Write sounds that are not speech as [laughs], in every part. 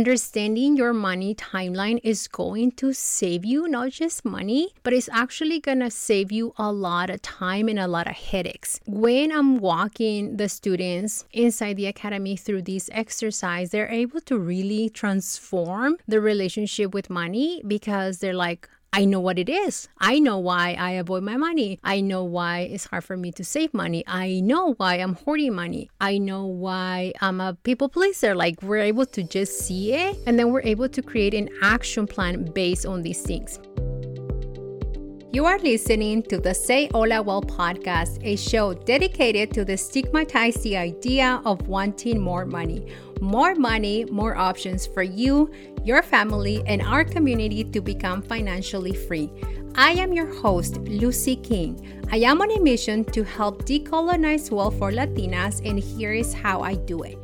understanding your money timeline is going to save you not just money, but it's actually going to save you a lot of time and a lot of headaches. When I'm walking the students inside the academy through this exercise, they're able to really transform the relationship with money because they're like, I know what it is. I know why I avoid my money. I know why it's hard for me to save money. I know why I'm hoarding money. I know why I'm a people pleaser. Like we're able to just see it and then we're able to create an action plan based on these things. You are listening to the Say Hola Wealth podcast, a show dedicated to destigmatize the idea of wanting more money. More money, more options for you, your family, and our community to become financially free. I am your host, Luzy King. I am on a mission to help decolonize wealth for Latinas, and here is how I do it.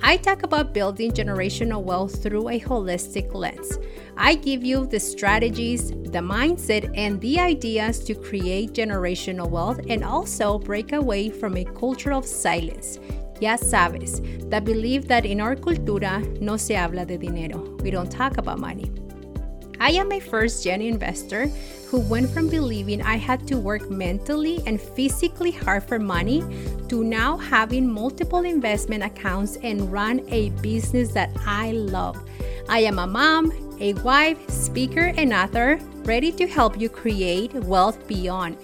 I talk about building generational wealth through a holistic lens. I give you the strategies, the mindset, and the ideas to create generational wealth and also break away from a culture of silence. Ya sabes, that belief that in our cultura no se habla de dinero. We don't talk about money. I am a first gen investor who went from believing I had to work mentally and physically hard for money to now having multiple investment accounts and run a business that I love. I am a mom, a wife, speaker, and author ready to help you create wealth beyond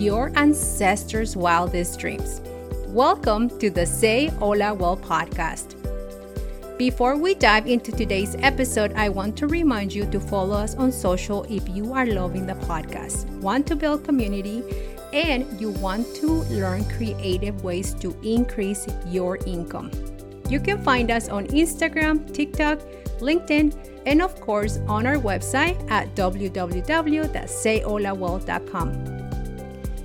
your ancestors' wildest dreams. Welcome to the Say Hola Wealth podcast. Before we dive into today's episode, I want to remind you to follow us on social if you are loving the podcast, want to build community, and you want to learn creative ways to increase your income. You can find us on Instagram, TikTok, LinkedIn, and of course on our website at www.sayholawealth.com.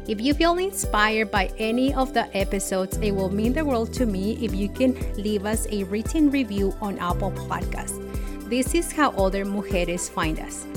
If you feel inspired by any of the episodes, it will mean the world to me if you can leave us a written review on Apple Podcasts. This is how other mujeres find us.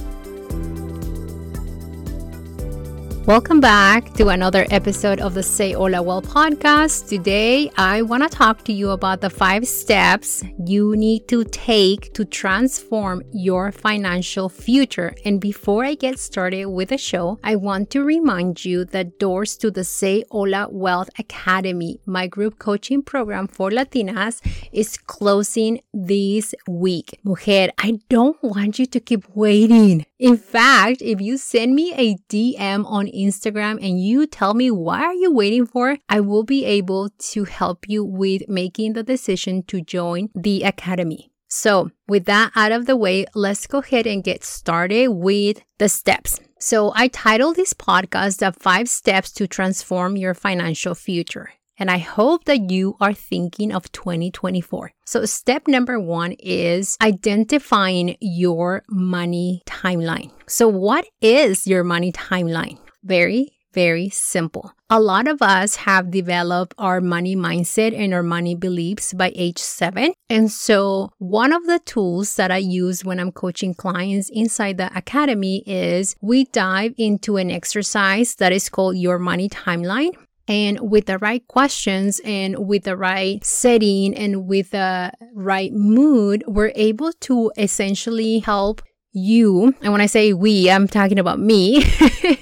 Welcome back to another episode of the Say Hola Wealth podcast. Today, I want to talk to you about the five steps you need to take to transform your financial future. And before I get started with the show, I want to remind you that doors to the Say Hola Wealth Academy, my group coaching program for Latinas, is closing this week. Mujer, I don't want you to keep waiting. In fact, if you send me a DM on Instagram and you tell me why are you waiting for, I will be able to help you with making the decision to join the academy. So, with that out of the way, let's go ahead and get started with the steps. So, I titled this podcast The Five Steps to Transform Your Financial Future. And I hope that you are thinking of 2024. So, step number one is identifying your money timeline. So, what is your money timeline? Very, very simple. A lot of us have developed our money mindset and our money beliefs by age seven. And so, one of the tools that I use when I'm coaching clients inside the academy is we dive into an exercise that is called your money timeline. And with the right questions and with the right setting and with the right mood, we're able to essentially help you. And when I say we, I'm talking about me,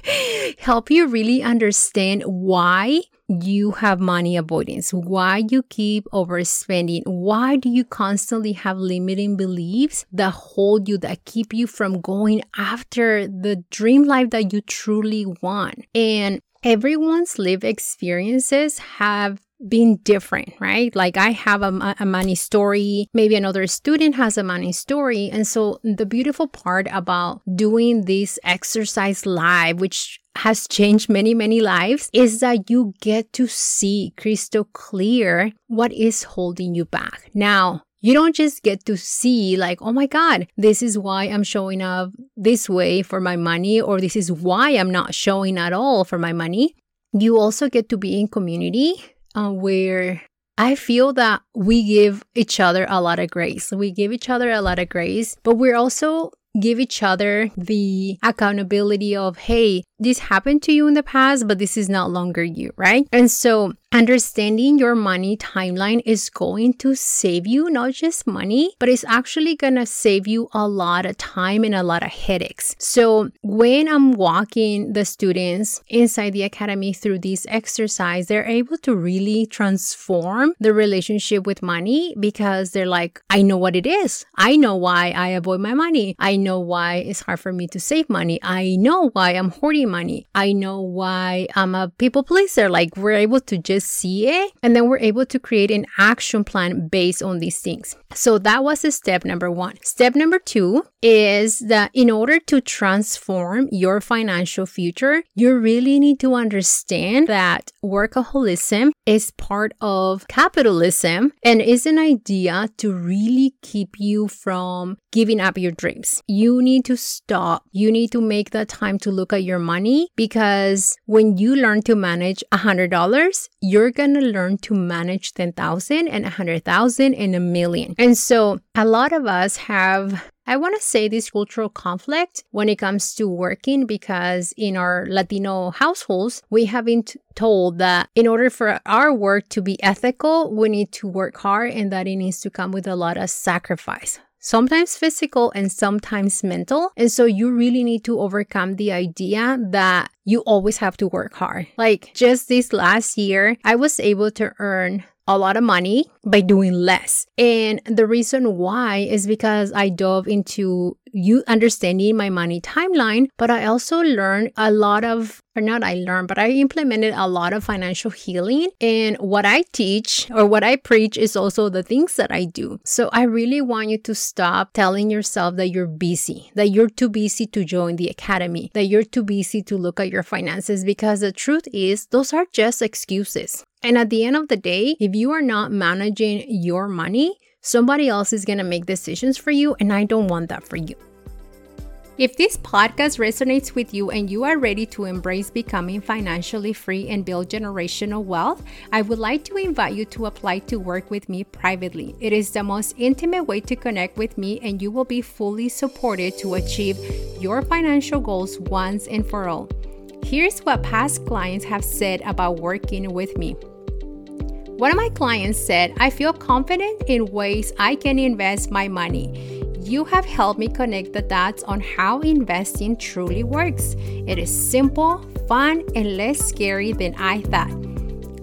[laughs] help you really understand why you have money avoidance, why you keep overspending, why do you constantly have limiting beliefs that hold you, that keep you from going after the dream life that you truly want. And everyone's lived experiences have been different, right? Like I have a, a, money story, maybe another student has a money story. And so the beautiful part about doing this exercise live, which has changed many, many lives, is that you get to see crystal clear what is holding you back. Now, you don't just get to see, like, oh my God, this is why I'm showing up this way for my money, or this is why I'm not showing at all for my money. You also get to be in community uh, where I feel that we give each other a lot of grace. We give each other a lot of grace, but we're also give each other the accountability of, hey, this happened to you in the past, but this is not longer you, right? And so understanding your money timeline is going to save you not just money, but it's actually going to save you a lot of time and a lot of headaches. So when I'm walking the students inside the academy through this exercise, they're able to really transform the relationship with money because they're like, I know what it is. I know why I avoid my money. I know why it's hard for me to save money. I know why I'm hoarding money. I know why I'm a people pleaser. Like we're able to just see it and then we're able to create an action plan based on these things. So that was step number one. Step number two is that in order to transform your financial future, you really need to understand that workaholism is part of capitalism and is an idea to really keep you from giving up your dreams. You need to stop. You need to make the time to look at your money because when you learn to manage $100, you're going to learn to manage 10,000 and 100,000 and a million. And so a lot of us have I want to say this cultural conflict when it comes to working because in our Latino households, we have been told that in order for our work to be ethical, we need to work hard and that it needs to come with a lot of sacrifice sometimes physical and sometimes mental. And so you really need to overcome the idea that you always have to work hard. Like just this last year, I was able to earn a lot of money by doing less. And the reason why is because I dove into you understanding my money timeline, but I also learned a lot of, or not I learned, but I implemented a lot of financial healing. And what I teach or what I preach is also the things that I do. So I really want you to stop telling yourself that you're busy, that you're too busy to join the academy, that you're too busy to look at your finances, because the truth is, those are just excuses. And at the end of the day, if you are not managing your money, somebody else is going to make decisions for you, and I don't want that for you. If this podcast resonates with you and you are ready to embrace becoming financially free and build generational wealth, I would like to invite you to apply to work with me privately. It is the most intimate way to connect with me, and you will be fully supported to achieve your financial goals once and for all. Here's what past clients have said about working with me. One of my clients said, I feel confident in ways I can invest my money. You have helped me connect the dots on how investing truly works. It is simple, fun, and less scary than I thought.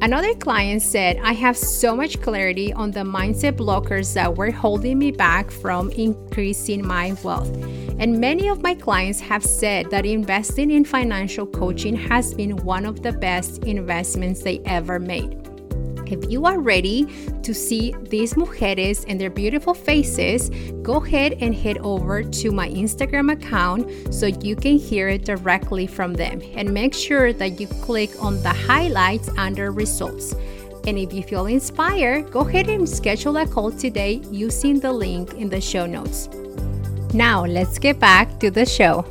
Another client said, I have so much clarity on the mindset blockers that were holding me back from increasing my wealth. And many of my clients have said that investing in financial coaching has been one of the best investments they ever made. If you are ready to see these mujeres and their beautiful faces, go ahead and head over to my Instagram account so you can hear it directly from them. And make sure that you click on the highlights under results. And if you feel inspired, go ahead and schedule a call today using the link in the show notes. Now, let's get back to the show.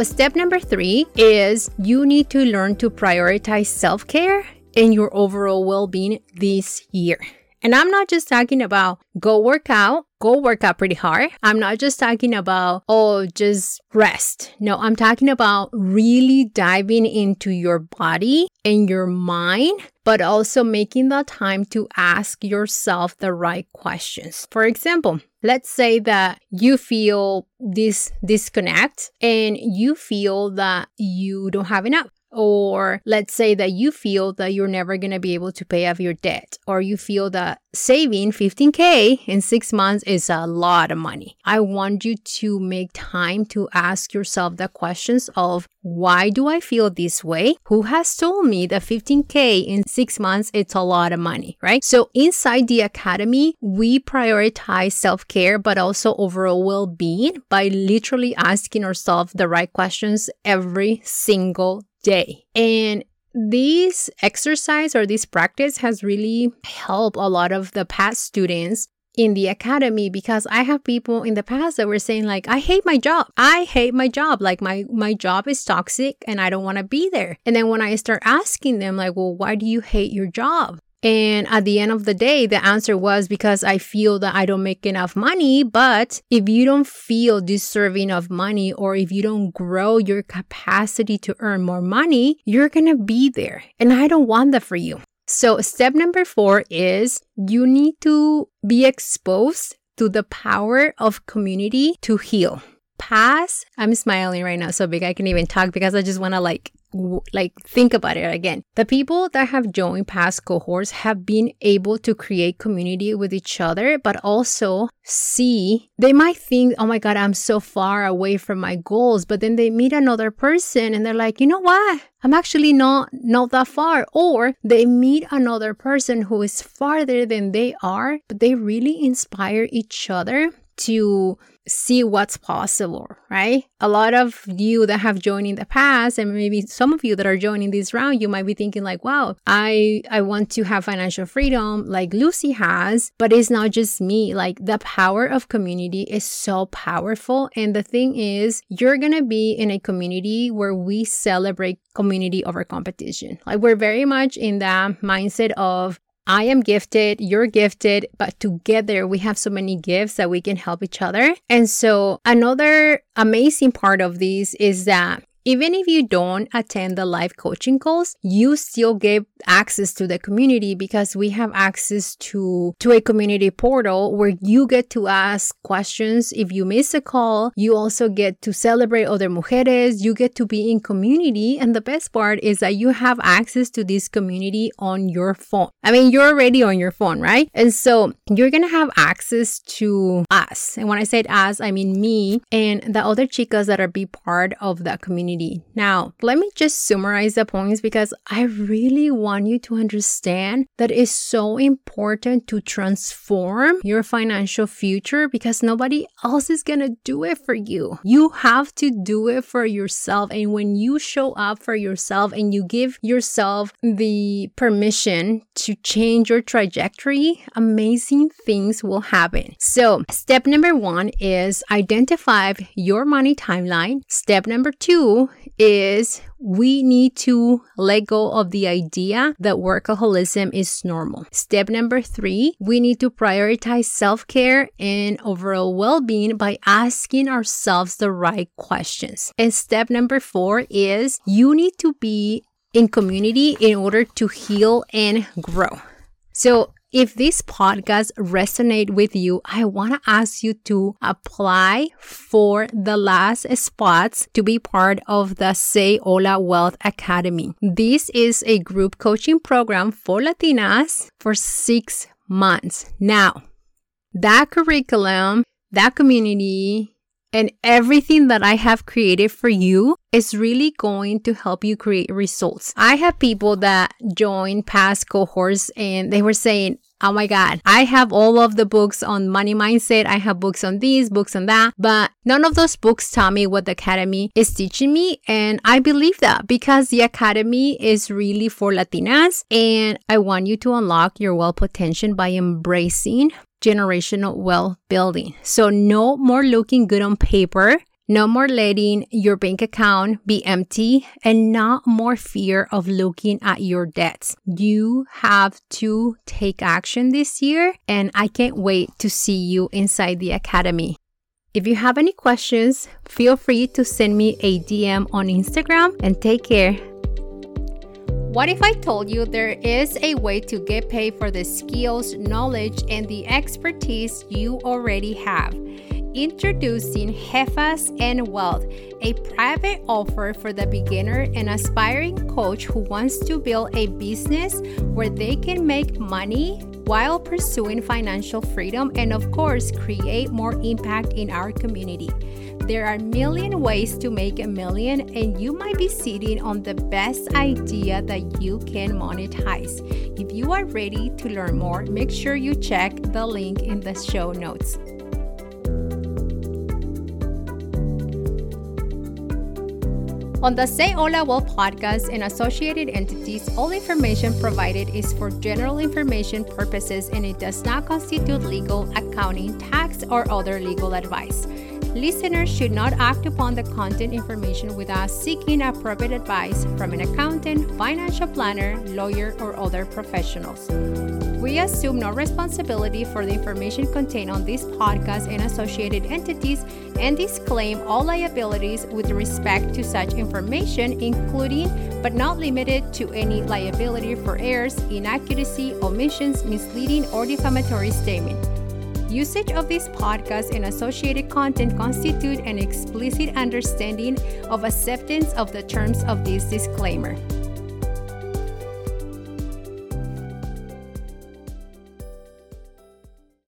Step number three is you need to learn to prioritize self care and your overall well being this year. And I'm not just talking about go work out, go work out pretty hard. I'm not just talking about, oh, just rest. No, I'm talking about really diving into your body and your mind, but also making the time to ask yourself the right questions. For example, let's say that you feel this disconnect and you feel that you don't have enough. Or let's say that you feel that you're never going to be able to pay off your debt, or you feel that saving 15K in six months is a lot of money. I want you to make time to ask yourself the questions of why do I feel this way? Who has told me that 15K in six months, it's a lot of money, right? So inside the academy, we prioritize self care, but also overall well being by literally asking ourselves the right questions every single day. And this exercise or this practice has really helped a lot of the past students in the academy because I have people in the past that were saying like I hate my job. I hate my job. Like my my job is toxic and I don't want to be there. And then when I start asking them like, "Well, why do you hate your job?" And at the end of the day, the answer was because I feel that I don't make enough money. But if you don't feel deserving of money or if you don't grow your capacity to earn more money, you're going to be there. And I don't want that for you. So, step number four is you need to be exposed to the power of community to heal. Pass, I'm smiling right now so big I can even talk because I just want to like like think about it again. The people that have joined past cohorts have been able to create community with each other, but also see they might think, oh my God, I'm so far away from my goals. But then they meet another person and they're like, you know what? I'm actually not not that far. Or they meet another person who is farther than they are, but they really inspire each other to see what's possible, right? A lot of you that have joined in the past and maybe some of you that are joining this round, you might be thinking like, wow, I I want to have financial freedom like Luzy has, but it's not just me. Like the power of community is so powerful and the thing is, you're going to be in a community where we celebrate community over competition. Like we're very much in that mindset of I am gifted, you're gifted, but together we have so many gifts that we can help each other. And so, another amazing part of this is that even if you don't attend the live coaching calls, you still get access to the community because we have access to, to a community portal where you get to ask questions. If you miss a call, you also get to celebrate other mujeres. You get to be in community. And the best part is that you have access to this community on your phone. I mean, you're already on your phone, right? And so you're going to have access to us. And when I said us, I mean me and the other chicas that are be part of the community community. Now, let me just summarize the points because I really want you to understand that it's so important to transform your financial future because nobody else is going to do it for you. You have to do it for yourself. And when you show up for yourself and you give yourself the permission to change your trajectory, amazing things will happen. So, step number one is identify your money timeline. Step number two is we need to let go of the idea that workaholism is normal. Step number three, we need to prioritize self care and overall well being by asking ourselves the right questions. And step number four is you need to be in community in order to heal and grow. So, if this podcast resonate with you, I want to ask you to apply for the last spots to be part of the Say Hola Wealth Academy. This is a group coaching program for Latinas for six months. Now, that curriculum, that community, and everything that I have created for you is really going to help you create results. I have people that join past cohorts and they were saying, Oh my God, I have all of the books on money mindset. I have books on these, books on that, but none of those books tell me what the academy is teaching me. And I believe that because the academy is really for Latinas and I want you to unlock your wealth potential by embracing generational wealth building. So no more looking good on paper. No more letting your bank account be empty and not more fear of looking at your debts. You have to take action this year, and I can't wait to see you inside the academy. If you have any questions, feel free to send me a DM on Instagram and take care. What if I told you there is a way to get paid for the skills, knowledge, and the expertise you already have? Introducing Jefas and Wealth, a private offer for the beginner and aspiring coach who wants to build a business where they can make money while pursuing financial freedom and, of course, create more impact in our community. There are million ways to make a million, and you might be sitting on the best idea that you can monetize. If you are ready to learn more, make sure you check the link in the show notes. On the Say Hola Wealth podcast and associated entities, all information provided is for general information purposes and it does not constitute legal, accounting, tax, or other legal advice. Listeners should not act upon the content information without seeking appropriate advice from an accountant, financial planner, lawyer, or other professionals. We assume no responsibility for the information contained on this podcast and associated entities and disclaim all liabilities with respect to such information, including but not limited to any liability for errors, inaccuracy, omissions, misleading, or defamatory statement. Usage of this podcast and associated content constitute an explicit understanding of acceptance of the terms of this disclaimer.